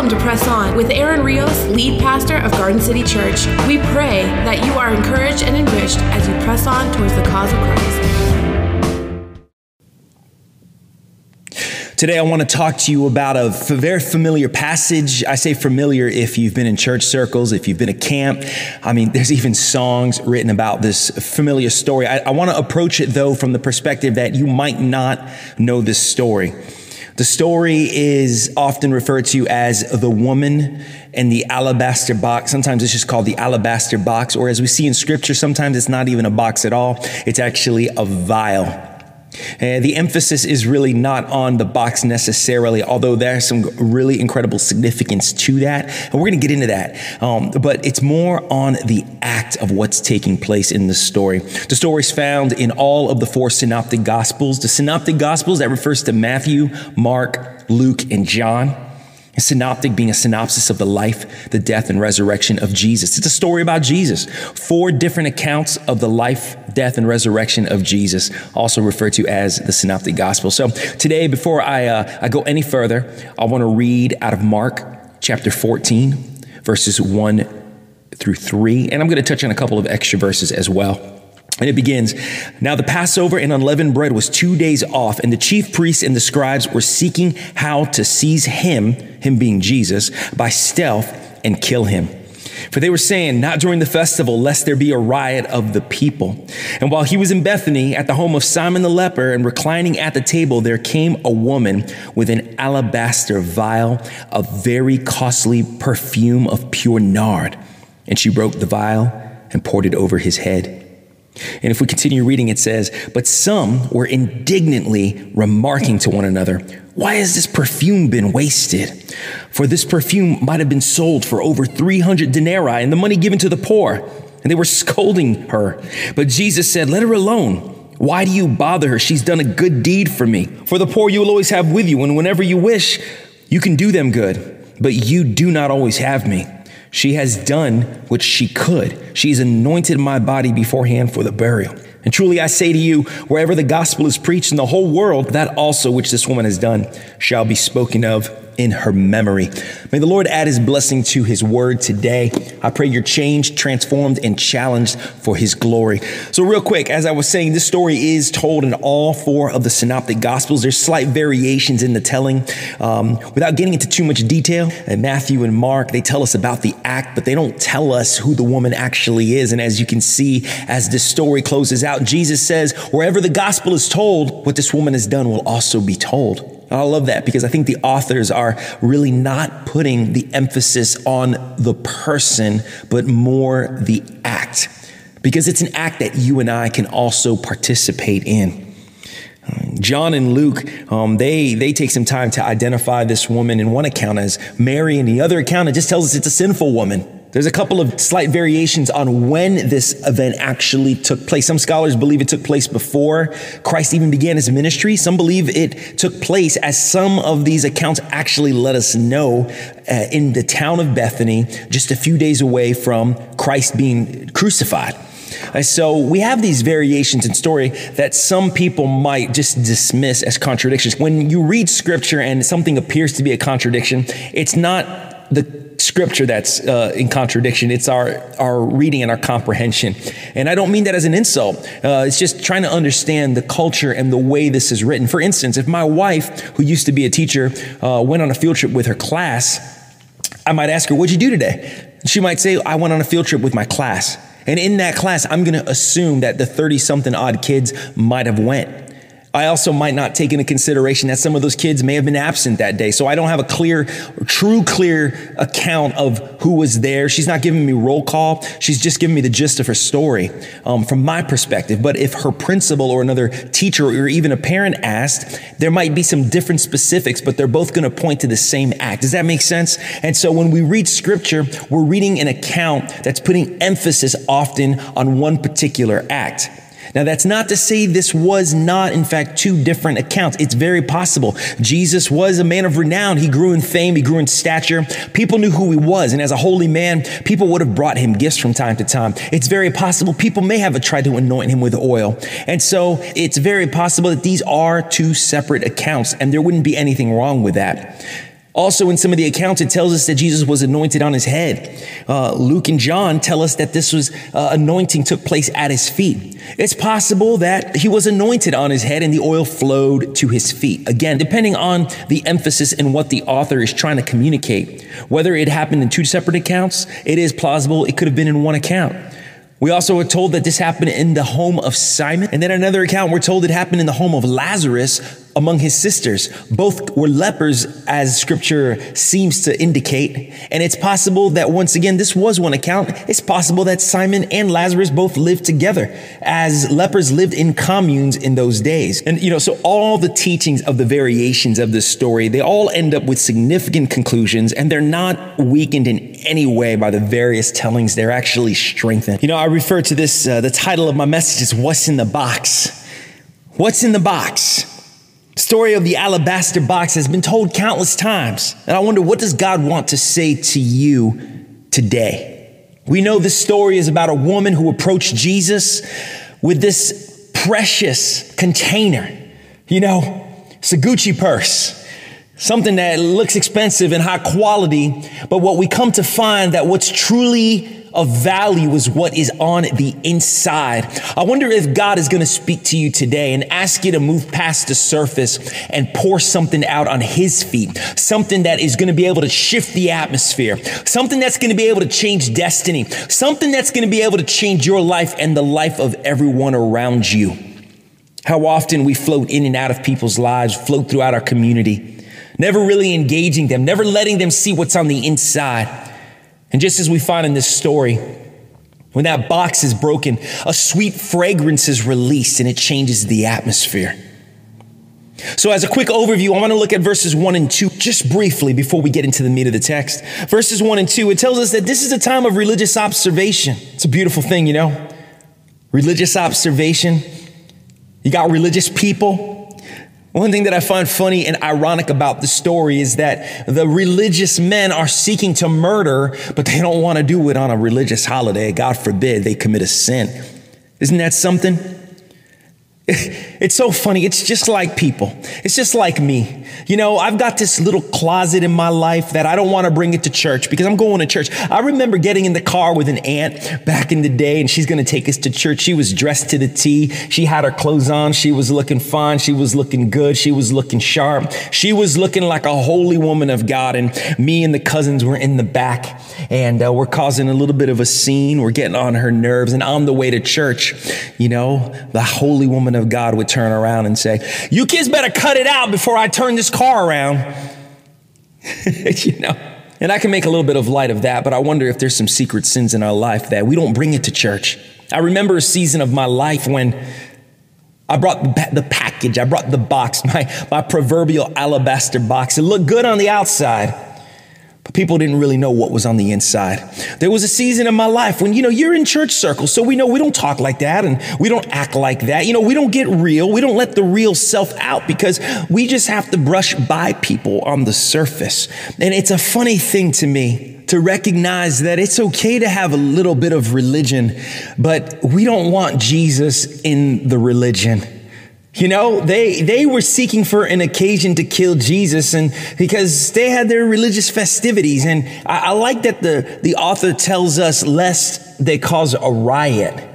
Welcome to Press On with Aaron Rios, lead pastor of Garden City Church. We pray that you are encouraged and enriched as you press on towards the cause of Christ. Today, I want to talk to you about a very familiar passage. I say familiar if you've been in church circles, if you've been at camp. I mean, there's even songs written about this familiar story. I, I want to approach it, though, from the perspective that you might not know this story. The story is often referred to as the woman and the alabaster box. Sometimes it's just called the alabaster box, or as we see in scripture, sometimes it's not even a box at all. It's actually a vial. Uh, the emphasis is really not on the box necessarily, although there's some really incredible significance to that. And we're going to get into that. Um, but it's more on the act of what's taking place in the story. The story is found in all of the four synoptic gospels. The synoptic gospels, that refers to Matthew, Mark, Luke, and John. A synoptic being a synopsis of the life, the death, and resurrection of Jesus. It's a story about Jesus. Four different accounts of the life, death, and resurrection of Jesus, also referred to as the synoptic gospel. So today, before I, uh, I go any further, I want to read out of Mark chapter 14, verses 1 through 3. And I'm going to touch on a couple of extra verses as well. And it begins Now the Passover and unleavened bread was two days off, and the chief priests and the scribes were seeking how to seize him, him being Jesus, by stealth and kill him. For they were saying, Not during the festival, lest there be a riot of the people. And while he was in Bethany at the home of Simon the leper and reclining at the table, there came a woman with an alabaster vial of very costly perfume of pure nard. And she broke the vial and poured it over his head. And if we continue reading, it says, But some were indignantly remarking to one another, Why has this perfume been wasted? For this perfume might have been sold for over 300 denarii and the money given to the poor. And they were scolding her. But Jesus said, Let her alone. Why do you bother her? She's done a good deed for me. For the poor you will always have with you, and whenever you wish, you can do them good. But you do not always have me. She has done what she could. She's anointed my body beforehand for the burial. And truly I say to you, wherever the gospel is preached in the whole world, that also which this woman has done shall be spoken of in her memory. May the Lord add his blessing to his word today. I pray you're changed, transformed, and challenged for his glory. So, real quick, as I was saying, this story is told in all four of the synoptic gospels. There's slight variations in the telling. Um, without getting into too much detail, and Matthew and Mark, they tell us about the act, but they don't tell us who the woman actually is. And as you can see, as this story closes out, Jesus says, wherever the gospel is told, what this woman has done will also be told. I love that because I think the authors are really not putting the emphasis on the person, but more the act. Because it's an act that you and I can also participate in. John and Luke, um, they, they take some time to identify this woman in one account as Mary, and the other account, it just tells us it's a sinful woman. There's a couple of slight variations on when this event actually took place. Some scholars believe it took place before Christ even began his ministry. Some believe it took place as some of these accounts actually let us know uh, in the town of Bethany, just a few days away from Christ being crucified. Uh, so we have these variations in story that some people might just dismiss as contradictions. When you read scripture and something appears to be a contradiction, it's not the scripture that's uh, in contradiction. It's our, our reading and our comprehension. And I don't mean that as an insult. Uh, it's just trying to understand the culture and the way this is written. For instance, if my wife, who used to be a teacher, uh, went on a field trip with her class, I might ask her, What'd you do today? She might say, I went on a field trip with my class. And in that class, I'm going to assume that the 30 something odd kids might have went. I also might not take into consideration that some of those kids may have been absent that day. So I don't have a clear, true clear account of who was there. She's not giving me roll call. She's just giving me the gist of her story um, from my perspective. But if her principal or another teacher or even a parent asked, there might be some different specifics, but they're both going to point to the same act. Does that make sense? And so when we read scripture, we're reading an account that's putting emphasis often on one particular act. Now, that's not to say this was not, in fact, two different accounts. It's very possible. Jesus was a man of renown. He grew in fame, he grew in stature. People knew who he was. And as a holy man, people would have brought him gifts from time to time. It's very possible people may have tried to anoint him with oil. And so it's very possible that these are two separate accounts, and there wouldn't be anything wrong with that. Also, in some of the accounts, it tells us that Jesus was anointed on his head. Uh, Luke and John tell us that this was uh, anointing took place at his feet. It's possible that he was anointed on his head and the oil flowed to his feet. Again, depending on the emphasis and what the author is trying to communicate. Whether it happened in two separate accounts, it is plausible it could have been in one account. We also are told that this happened in the home of Simon. And then another account, we're told it happened in the home of Lazarus among his sisters. Both were lepers, as scripture seems to indicate. And it's possible that once again, this was one account. It's possible that Simon and Lazarus both lived together as lepers lived in communes in those days. And, you know, so all the teachings of the variations of this story, they all end up with significant conclusions and they're not weakened in any way by the various tellings. They're actually strengthened. You know, I refer to this, uh, the title of my message is What's in the Box? What's in the box? Story of the alabaster box has been told countless times. And I wonder, what does God want to say to you today? We know this story is about a woman who approached Jesus with this precious container. You know, it's a Gucci purse something that looks expensive and high quality, but what we come to find that what's truly of value is what is on the inside. I wonder if God is going to speak to you today and ask you to move past the surface and pour something out on his feet, something that is going to be able to shift the atmosphere, something that's going to be able to change destiny, something that's going to be able to change your life and the life of everyone around you. How often we float in and out of people's lives, float throughout our community, never really engaging them, never letting them see what's on the inside. And just as we find in this story, when that box is broken, a sweet fragrance is released and it changes the atmosphere. So, as a quick overview, I want to look at verses 1 and 2 just briefly before we get into the meat of the text. Verses 1 and 2, it tells us that this is a time of religious observation. It's a beautiful thing, you know? Religious observation. You got religious people, one thing that I find funny and ironic about the story is that the religious men are seeking to murder, but they don't want to do it on a religious holiday. God forbid they commit a sin. Isn't that something? It's so funny. It's just like people. It's just like me. You know, I've got this little closet in my life that I don't want to bring it to church because I'm going to church. I remember getting in the car with an aunt back in the day and she's going to take us to church. She was dressed to the T. She had her clothes on. She was looking fine. She was looking good. She was looking sharp. She was looking like a holy woman of God. And me and the cousins were in the back and uh, we're causing a little bit of a scene. We're getting on her nerves. And on the way to church, you know, the holy woman of God would turn around and say, You kids better cut it out before I turn this car around. you know, and I can make a little bit of light of that, but I wonder if there's some secret sins in our life that we don't bring it to church. I remember a season of my life when I brought the package, I brought the box, my, my proverbial alabaster box. It looked good on the outside but people didn't really know what was on the inside. There was a season in my life when, you know, you're in church circles, so we know we don't talk like that and we don't act like that. You know, we don't get real. We don't let the real self out because we just have to brush by people on the surface. And it's a funny thing to me to recognize that it's okay to have a little bit of religion, but we don't want Jesus in the religion. You know, they, they were seeking for an occasion to kill Jesus and because they had their religious festivities. And I, I like that the, the author tells us lest they cause a riot,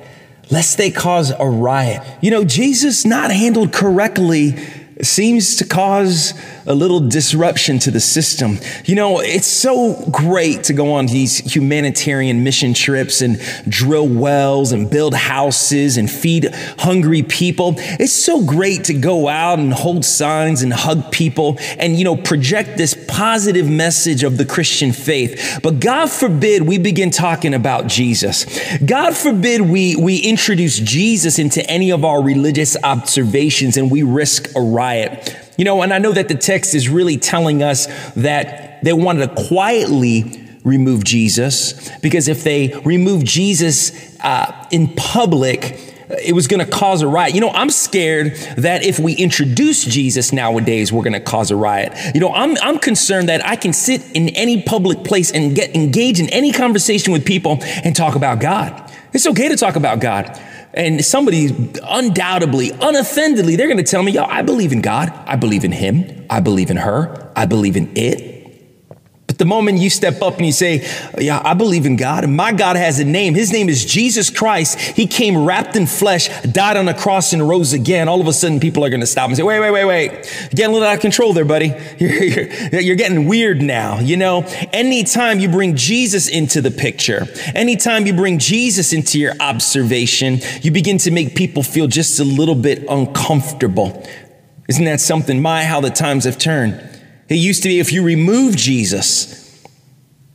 lest they cause a riot. You know, Jesus not handled correctly seems to cause a little disruption to the system. You know, it's so great to go on these humanitarian mission trips and drill wells and build houses and feed hungry people. It's so great to go out and hold signs and hug people and, you know, project this positive message of the Christian faith. But God forbid we begin talking about Jesus. God forbid we, we introduce Jesus into any of our religious observations and we risk a riot. You know, and I know that the text is really telling us that they wanted to quietly remove Jesus because if they remove Jesus uh, in public, it was going to cause a riot. You know, I'm scared that if we introduce Jesus nowadays, we're going to cause a riot. You know, I'm, I'm concerned that I can sit in any public place and get engaged in any conversation with people and talk about God. It's okay to talk about God. And somebody undoubtedly, unoffendedly, they're going to tell me, yo, I believe in God. I believe in Him. I believe in her. I believe in it. But the moment you step up and you say, Yeah, I believe in God, and my God has a name. His name is Jesus Christ. He came wrapped in flesh, died on a cross, and rose again. All of a sudden, people are going to stop and say, Wait, wait, wait, wait. You're getting a little out of control there, buddy. You're, you're, you're getting weird now. You know, anytime you bring Jesus into the picture, anytime you bring Jesus into your observation, you begin to make people feel just a little bit uncomfortable. Isn't that something? My, how the times have turned. It used to be if you remove Jesus,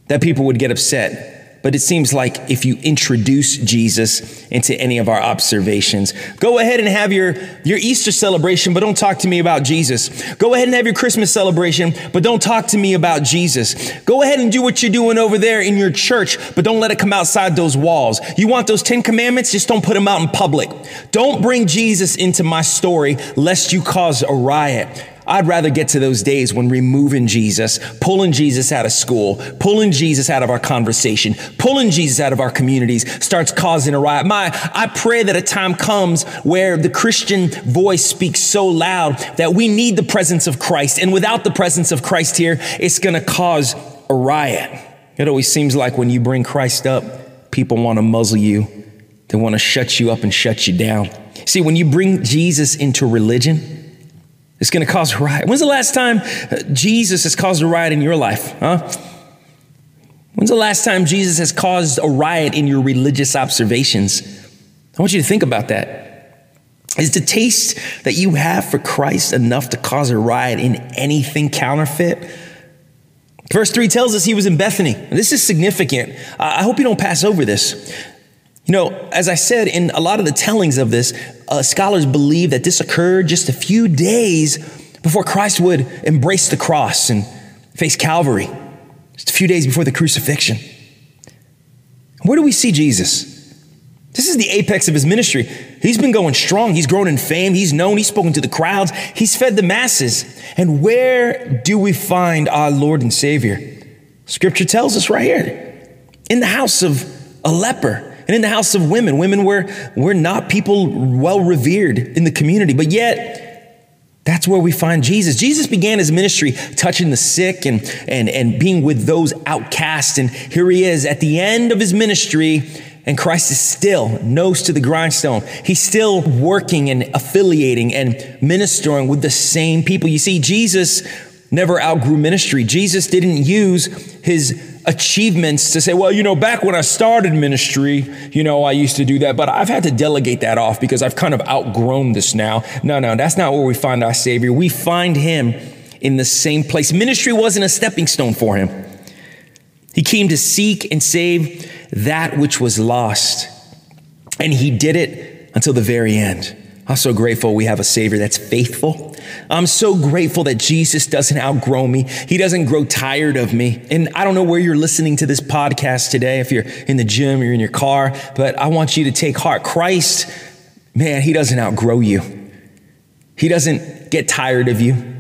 that people would get upset. But it seems like if you introduce Jesus into any of our observations, go ahead and have your, your Easter celebration, but don't talk to me about Jesus. Go ahead and have your Christmas celebration, but don't talk to me about Jesus. Go ahead and do what you're doing over there in your church, but don't let it come outside those walls. You want those 10 commandments? Just don't put them out in public. Don't bring Jesus into my story lest you cause a riot. I'd rather get to those days when removing Jesus, pulling Jesus out of school, pulling Jesus out of our conversation, pulling Jesus out of our communities starts causing a riot. My, I pray that a time comes where the Christian voice speaks so loud that we need the presence of Christ. And without the presence of Christ here, it's going to cause a riot. It always seems like when you bring Christ up, people want to muzzle you. They want to shut you up and shut you down. See, when you bring Jesus into religion, it's going to cause a riot. When's the last time uh, Jesus has caused a riot in your life? Huh? When's the last time Jesus has caused a riot in your religious observations? I want you to think about that. Is the taste that you have for Christ enough to cause a riot in anything counterfeit? Verse 3 tells us he was in Bethany. This is significant. I hope you don't pass over this. You know, as I said in a lot of the tellings of this, uh, scholars believe that this occurred just a few days before Christ would embrace the cross and face Calvary, just a few days before the crucifixion. Where do we see Jesus? This is the apex of his ministry. He's been going strong. He's grown in fame. He's known. He's spoken to the crowds. He's fed the masses. And where do we find our Lord and Savior? Scripture tells us right here in the house of a leper and in the house of women. Women were, were not people well revered in the community, but yet that's where we find Jesus. Jesus began his ministry touching the sick and, and, and being with those outcasts. And here he is at the end of his ministry, and Christ is still nose to the grindstone. He's still working and affiliating and ministering with the same people. You see, Jesus never outgrew ministry. Jesus didn't use his achievements to say, well, you know, back when I started ministry, you know, I used to do that, but I've had to delegate that off because I've kind of outgrown this now. No, no, that's not where we find our Savior. We find him in the same place. Ministry wasn't a stepping stone for him. He came to seek and save that which was lost, and he did it until the very end. I'm so grateful we have a Savior that's faithful. I'm so grateful that Jesus doesn't outgrow me. He doesn't grow tired of me. And I don't know where you're listening to this podcast today, if you're in the gym you're in your car, but I want you to take heart. Christ, man, He doesn't outgrow you, He doesn't get tired of you.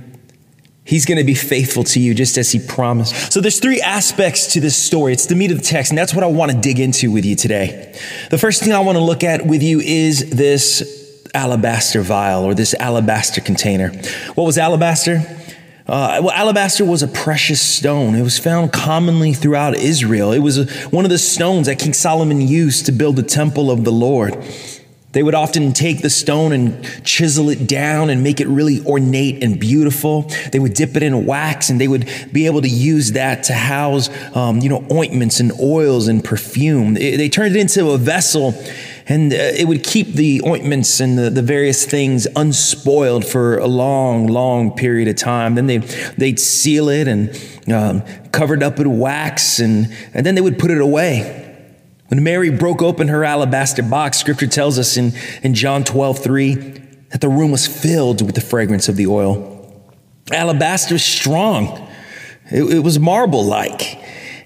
He's going to be faithful to you just as he promised. So there's three aspects to this story. It's the meat of the text, and that's what I want to dig into with you today. The first thing I want to look at with you is this alabaster vial or this alabaster container. What was alabaster? Uh, well, alabaster was a precious stone. It was found commonly throughout Israel. It was a, one of the stones that King Solomon used to build the temple of the Lord. They would often take the stone and chisel it down and make it really ornate and beautiful. They would dip it in wax and they would be able to use that to house, um, you know, ointments and oils and perfume. They, they turned it into a vessel and uh, it would keep the ointments and the, the various things unspoiled for a long, long period of time. Then they'd, they'd seal it and um, cover it up with wax, and, and then they would put it away. When Mary broke open her alabaster box, scripture tells us in, in John 12, 3, that the room was filled with the fragrance of the oil. Alabaster strong. It, it was marble like.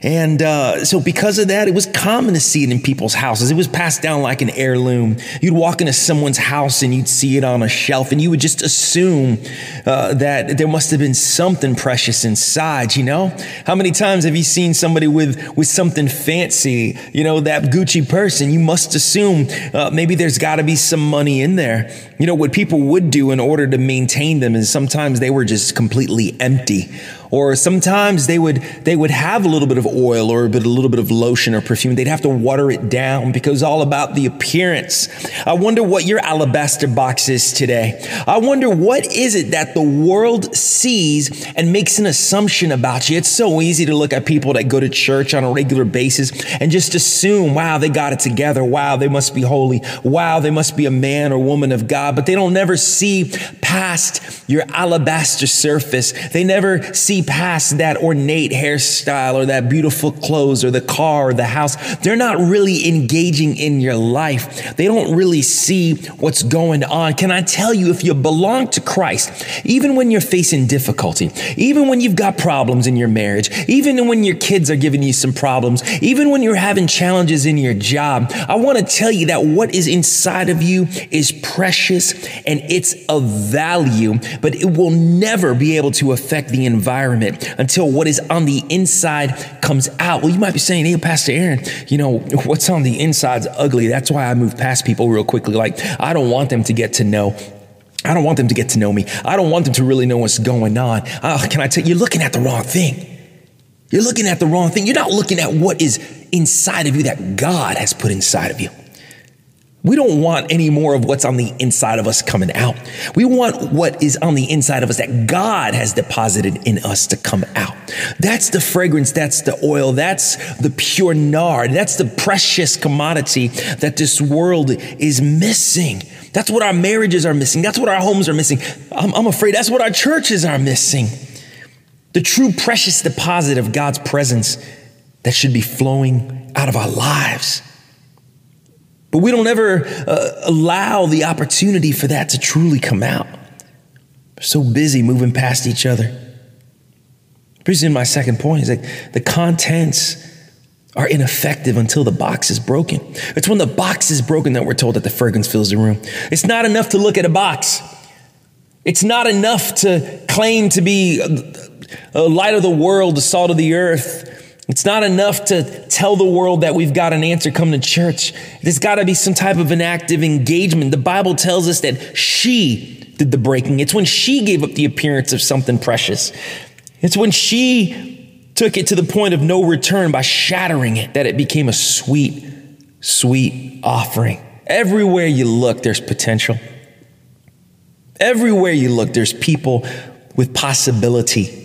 And uh, so, because of that, it was common to see it in people's houses. It was passed down like an heirloom. You'd walk into someone's house and you'd see it on a shelf, and you would just assume uh, that there must have been something precious inside. You know, how many times have you seen somebody with with something fancy? You know, that Gucci person. You must assume uh, maybe there's got to be some money in there. You know, what people would do in order to maintain them is sometimes they were just completely empty or sometimes they would they would have a little bit of oil or a, bit, a little bit of lotion or perfume. They'd have to water it down because all about the appearance. I wonder what your alabaster box is today. I wonder what is it that the world sees and makes an assumption about you. It's so easy to look at people that go to church on a regular basis and just assume, wow, they got it together. Wow, they must be holy. Wow, they must be a man or woman of God. But they don't never see past your alabaster surface. They never see past that ornate hairstyle or that beautiful clothes or the car or the house. They're not really engaging in your life. They don't really see what's going on. Can I tell you, if you belong to Christ, even when you're facing difficulty, even when you've got problems in your marriage, even when your kids are giving you some problems, even when you're having challenges in your job, I want to tell you that what is inside of you is precious and it's of value, but it will never be able to affect the environment until what is on the inside comes out. Well, you might be saying, hey, Pastor Aaron, you know, what's on the inside's ugly. That's why I move past people real quickly. Like, I don't want them to get to know I don't want them to get to know me. I don't want them to really know what's going on. Uh, can I tell you, you're looking at the wrong thing. You're looking at the wrong thing. You're not looking at what is inside of you that God has put inside of you. We don't want any more of what's on the inside of us coming out. We want what is on the inside of us that God has deposited in us to come out. That's the fragrance, that's the oil, that's the pure nard, that's the precious commodity that this world is missing. That's what our marriages are missing. That's what our homes are missing. I'm, I'm afraid that's what our churches are missing. The true precious deposit of God's presence that should be flowing out of our lives. But we don't ever uh, allow the opportunity for that to truly come out. We're so busy moving past each other. Brings in my second point is that the contents are ineffective until the box is broken. It's when the box is broken that we're told that the fragrance fills the room. It's not enough to look at a box. It's not enough to claim to be a light of the world, the salt of the earth, it's not enough to tell the world that we've got an answer, come to church. There's got to be some type of an active engagement. The Bible tells us that she did the breaking. It's when she gave up the appearance of something precious. It's when she took it to the point of no return by shattering it that it became a sweet, sweet offering. Everywhere you look, there's potential. Everywhere you look, there's people with possibility.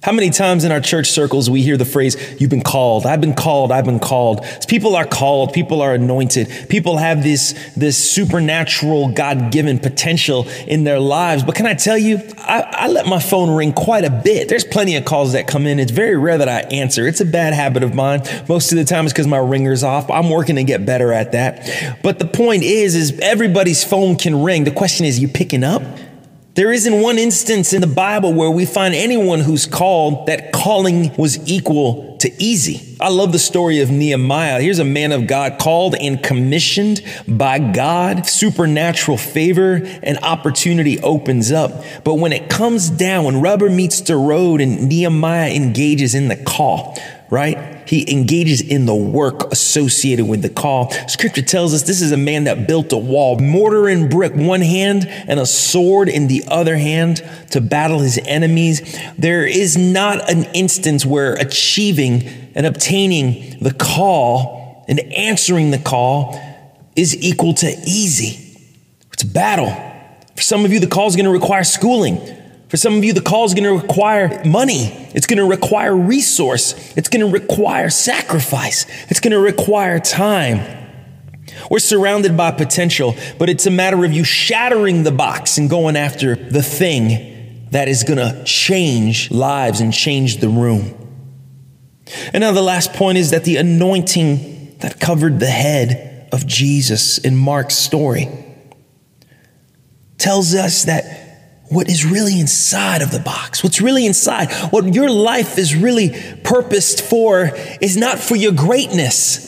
How many times in our church circles we hear the phrase, you've been called, I've been called, I've been called. People are called, people are anointed, people have this, this supernatural God given potential in their lives. But can I tell you, I, I let my phone ring quite a bit. There's plenty of calls that come in. It's very rare that I answer. It's a bad habit of mine. Most of the time it's because my ringer's off. I'm working to get better at that. But the point is, is everybody's phone can ring. The question is, you picking up? There isn't one instance in the Bible where we find anyone who's called that calling was equal to easy. I love the story of Nehemiah. Here's a man of God called and commissioned by God. Supernatural favor and opportunity opens up. But when it comes down, when rubber meets the road and Nehemiah engages in the call? He engages in the work associated with the call. Scripture tells us this is a man that built a wall, mortar and brick, one hand, and a sword in the other hand to battle his enemies. There is not an instance where achieving and obtaining the call and answering the call is equal to easy. It's battle. For some of you, the call is going to require schooling. For some of you, the call is going to require money. It's going to require resource. It's going to require sacrifice. It's going to require time. We're surrounded by potential, but it's a matter of you shattering the box and going after the thing that is going to change lives and change the room. And now the last point is that the anointing that covered the head of Jesus in Mark's story tells us that what is really inside of the box, what's really inside, what your life is really purposed for is not for your greatness.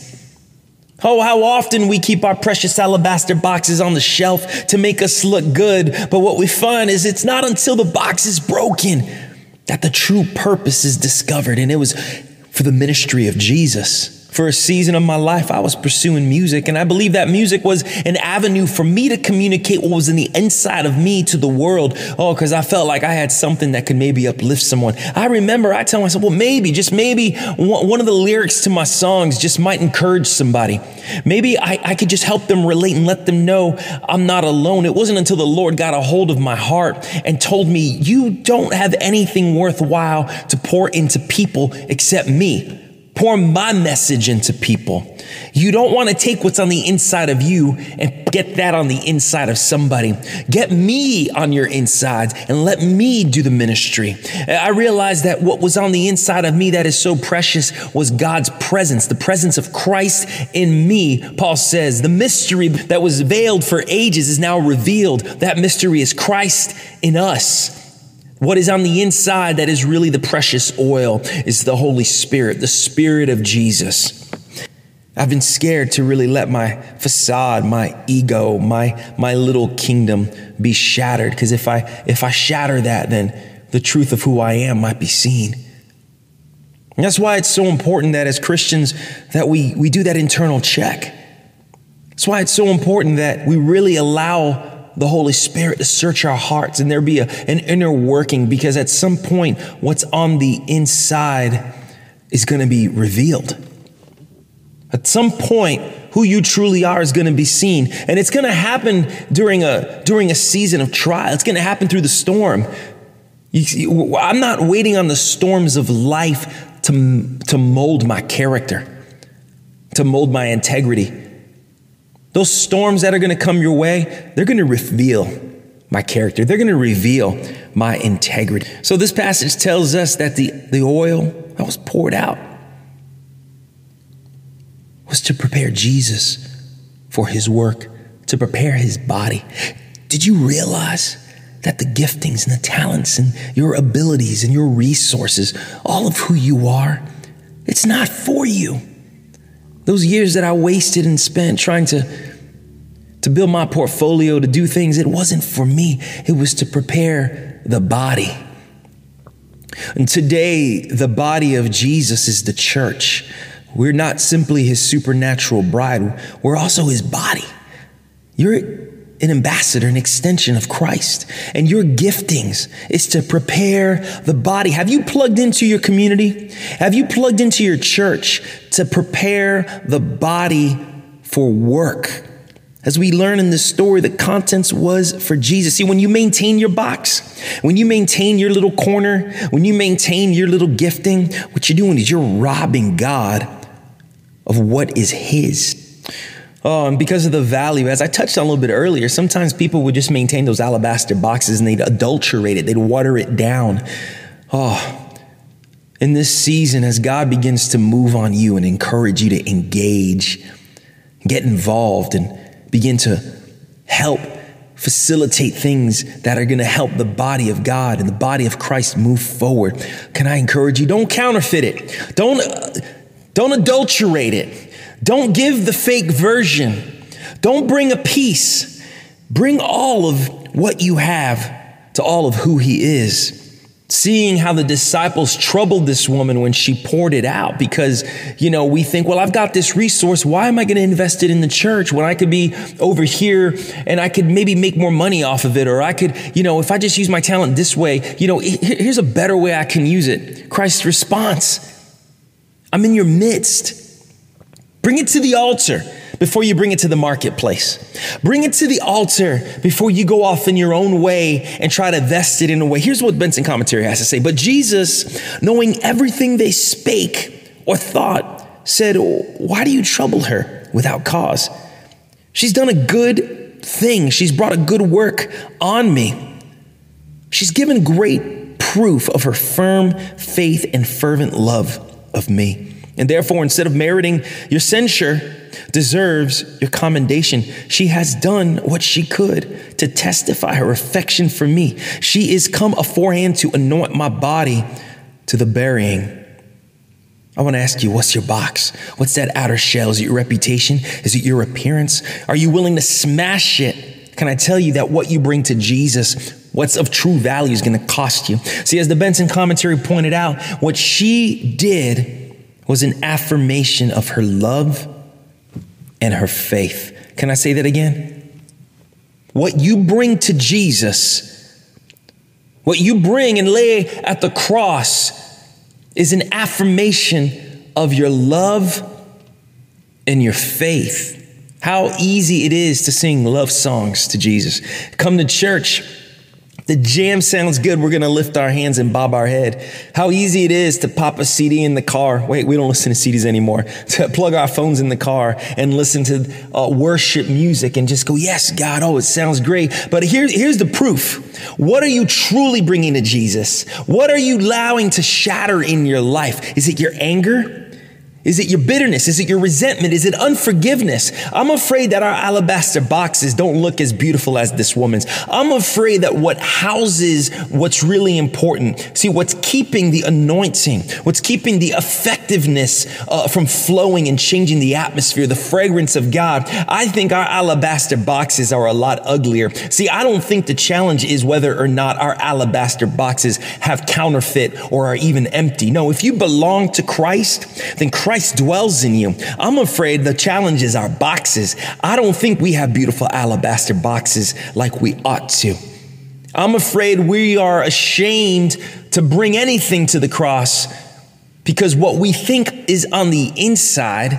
Oh, how often we keep our precious alabaster boxes on the shelf to make us look good. But what we find is it's not until the box is broken that the true purpose is discovered. And it was for the ministry of Jesus. For a season of my life, I was pursuing music, and I believe that music was an avenue for me to communicate what was in the inside of me to the world. Oh, because I felt like I had something that could maybe uplift someone. I remember I tell myself, well, maybe, just maybe one of the lyrics to my songs just might encourage somebody. Maybe I, I could just help them relate and let them know I'm not alone. It wasn't until the Lord got a hold of my heart and told me, you don't have anything worthwhile to pour into people except me pour my message into people. You don't want to take what's on the inside of you and get that on the inside of somebody. Get me on your inside and let me do the ministry. I realized that what was on the inside of me that is so precious was God's presence, the presence of Christ in me. Paul says, the mystery that was veiled for ages is now revealed. That mystery is Christ in us. What is on the inside that is really the precious oil is the Holy Spirit, the Spirit of Jesus. I've been scared to really let my facade, my ego, my, my little kingdom be shattered. Because if I, if I shatter that, then the truth of who I am might be seen. And that's why it's so important that as Christians that we, we do that internal check. That's why it's so important that we really allow the Holy Spirit to search our hearts and there be a, an inner working because at some point, what's on the inside is going to be revealed. At some point, who you truly are is going to be seen. And it's going to happen during a, during a season of trial. It's going to happen through the storm. See, I'm not waiting on the storms of life to, to mold my character, to mold my integrity. Those storms that are going to come your way, they're going to reveal my character. They're going to reveal my integrity. So this passage tells us that the, the oil that was poured out was to prepare Jesus for his work, to prepare his body. Did you realize that the giftings and the talents and your abilities and your resources, all of who you are, it's not for you. Those years that I wasted and spent trying to, to build my portfolio, to do things, it wasn't for me. It was to prepare the body. And today, the body of Jesus is the church. We're not simply his supernatural bride, we're also his body. You're an ambassador, an extension of Christ. And your giftings is to prepare the body. Have you plugged into your community? Have you plugged into your church to prepare the body for work? As we learn in this story, the contents was for Jesus. See, when you maintain your box, when you maintain your little corner, when you maintain your little gifting, what you're doing is you're robbing God of what is His. Oh, and because of the value, as I touched on a little bit earlier, sometimes people would just maintain those alabaster boxes and they'd adulterate it, they'd water it down. Oh, in this season, as God begins to move on you and encourage you to engage, get involved, and begin to help facilitate things that are going to help the body of God and the body of Christ move forward, can I encourage you? Don't counterfeit it. Don't, uh, don't adulterate it. Don't give the fake version. Don't bring a piece. Bring all of what you have to all of who he is. Seeing how the disciples troubled this woman when she poured it out because, you know, we think, well, I've got this resource. Why am I going to invest it in the church when I could be over here and I could maybe make more money off of it? Or I could, you know, if I just use my talent this way, you know, here's a better way I can use it. Christ's response I'm in your midst. Bring it to the altar before you bring it to the marketplace. Bring it to the altar before you go off in your own way and try to vest it in a way. Here's what Benson commentary has to say. But Jesus, knowing everything they spake or thought, said, Why do you trouble her without cause? She's done a good thing. She's brought a good work on me. She's given great proof of her firm faith and fervent love of me. And therefore, instead of meriting your censure, deserves your commendation. She has done what she could to testify her affection for me. She is come aforehand to anoint my body to the burying. I want to ask you, what's your box? What's that outer shell? Is it your reputation? Is it your appearance? Are you willing to smash it? Can I tell you that what you bring to Jesus, what's of true value, is going to cost you? See, as the Benson commentary pointed out, what she did was an affirmation of her love and her faith. Can I say that again? What you bring to Jesus, what you bring and lay at the cross, is an affirmation of your love and your faith. How easy it is to sing love songs to Jesus. Come to church the jam sounds good. We're going to lift our hands and bob our head. How easy it is to pop a CD in the car. Wait, we don't listen to CDs anymore. To plug our phones in the car and listen to uh, worship music and just go, yes, God, oh, it sounds great. But here's, here's the proof. What are you truly bringing to Jesus? What are you allowing to shatter in your life? Is it your anger? Is it your bitterness? Is it your resentment? Is it unforgiveness? I'm afraid that our alabaster boxes don't look as beautiful as this woman's. I'm afraid that what houses what's really important, see, what's keeping the anointing, what's keeping the effectiveness uh, from flowing and changing the atmosphere, the fragrance of God, I think our alabaster boxes are a lot uglier. See, I don't think the challenge is whether or not our alabaster boxes have counterfeit or are even empty. No, if you belong to Christ, then Christ Christ dwells in you. I'm afraid the challenge is our boxes. I don't think we have beautiful alabaster boxes like we ought to. I'm afraid we are ashamed to bring anything to the cross because what we think is on the inside,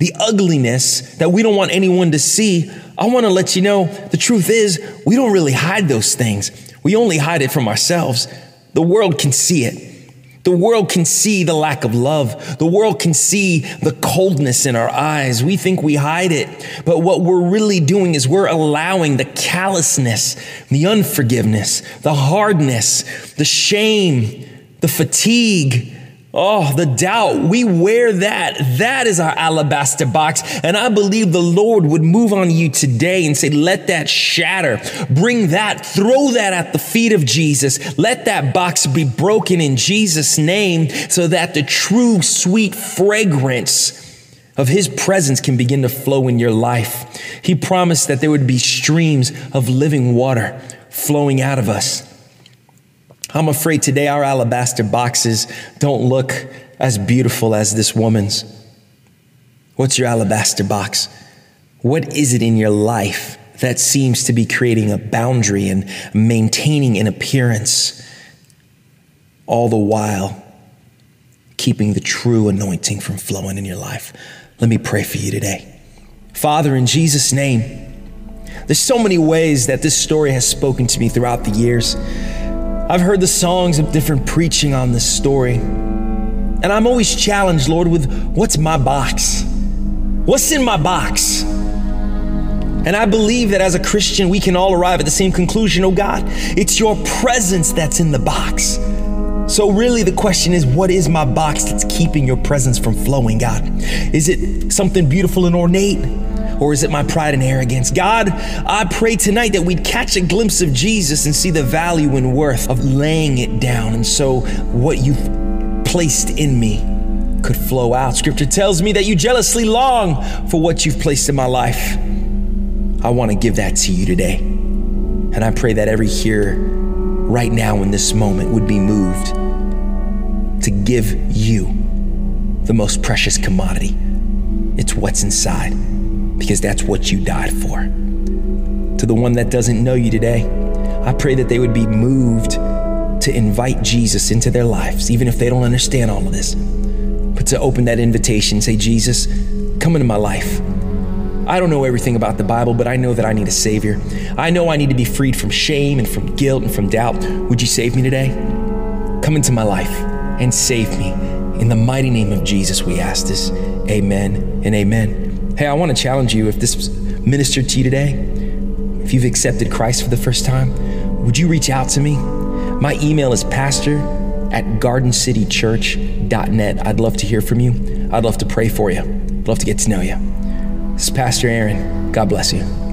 the ugliness that we don't want anyone to see, I want to let you know the truth is we don't really hide those things. We only hide it from ourselves. The world can see it. The world can see the lack of love. The world can see the coldness in our eyes. We think we hide it. But what we're really doing is we're allowing the callousness, the unforgiveness, the hardness, the shame, the fatigue, Oh, the doubt. We wear that. That is our alabaster box. And I believe the Lord would move on you today and say, let that shatter. Bring that, throw that at the feet of Jesus. Let that box be broken in Jesus' name so that the true sweet fragrance of his presence can begin to flow in your life. He promised that there would be streams of living water flowing out of us. I'm afraid today our alabaster boxes don't look as beautiful as this woman's. What's your alabaster box? What is it in your life that seems to be creating a boundary and maintaining an appearance, all the while keeping the true anointing from flowing in your life? Let me pray for you today. Father, in Jesus' name, there's so many ways that this story has spoken to me throughout the years. I've heard the songs of different preaching on this story. And I'm always challenged, Lord, with what's my box? What's in my box? And I believe that as a Christian, we can all arrive at the same conclusion oh God, it's your presence that's in the box. So, really, the question is what is my box that's keeping your presence from flowing, God? Is it something beautiful and ornate? Or is it my pride and arrogance? God, I pray tonight that we'd catch a glimpse of Jesus and see the value and worth of laying it down. And so what you've placed in me could flow out. Scripture tells me that you jealously long for what you've placed in my life. I want to give that to you today. And I pray that every hearer right now in this moment would be moved to give you the most precious commodity. It's what's inside because that's what you died for. To the one that doesn't know you today, I pray that they would be moved to invite Jesus into their lives, even if they don't understand all of this. But to open that invitation, say, Jesus, come into my life. I don't know everything about the Bible, but I know that I need a Savior. I know I need to be freed from shame and from guilt and from doubt. Would you save me today? Come into my life and save me. In the mighty name of Jesus, we ask this. Amen and amen. Hey, I want to challenge you if this ministered to you today, if you've accepted Christ for the first time, would you reach out to me? My email is pastor at gardencitychurch.net. I'd love to hear from you. I'd love to pray for you. I'd love to get to know you. This is Pastor Aaron. God bless you.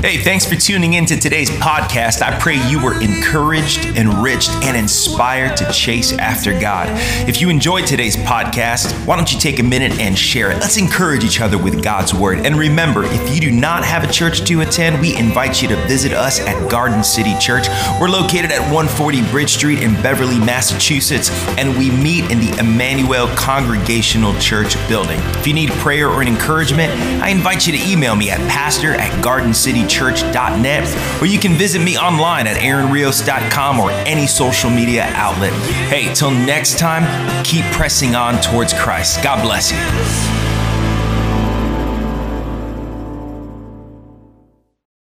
Hey, thanks for tuning in to today's podcast. I pray you were encouraged, enriched, and inspired to chase after God. If you enjoyed today's podcast, why don't you take a minute and share it? Let's encourage each other with God's Word. And remember, if you do not have a church to attend, we invite you to visit us at Garden City Church. We're located at 140 Bridge Street in Beverly, Massachusetts, and we meet in the Emmanuel Congregational Church building. If you need prayer or an encouragement, I invite you to email me at pastor at Garden City church.net, or you can visit me online at aaronrios.com or any social media outlet. Hey, till next time, keep pressing on towards Christ. God bless you.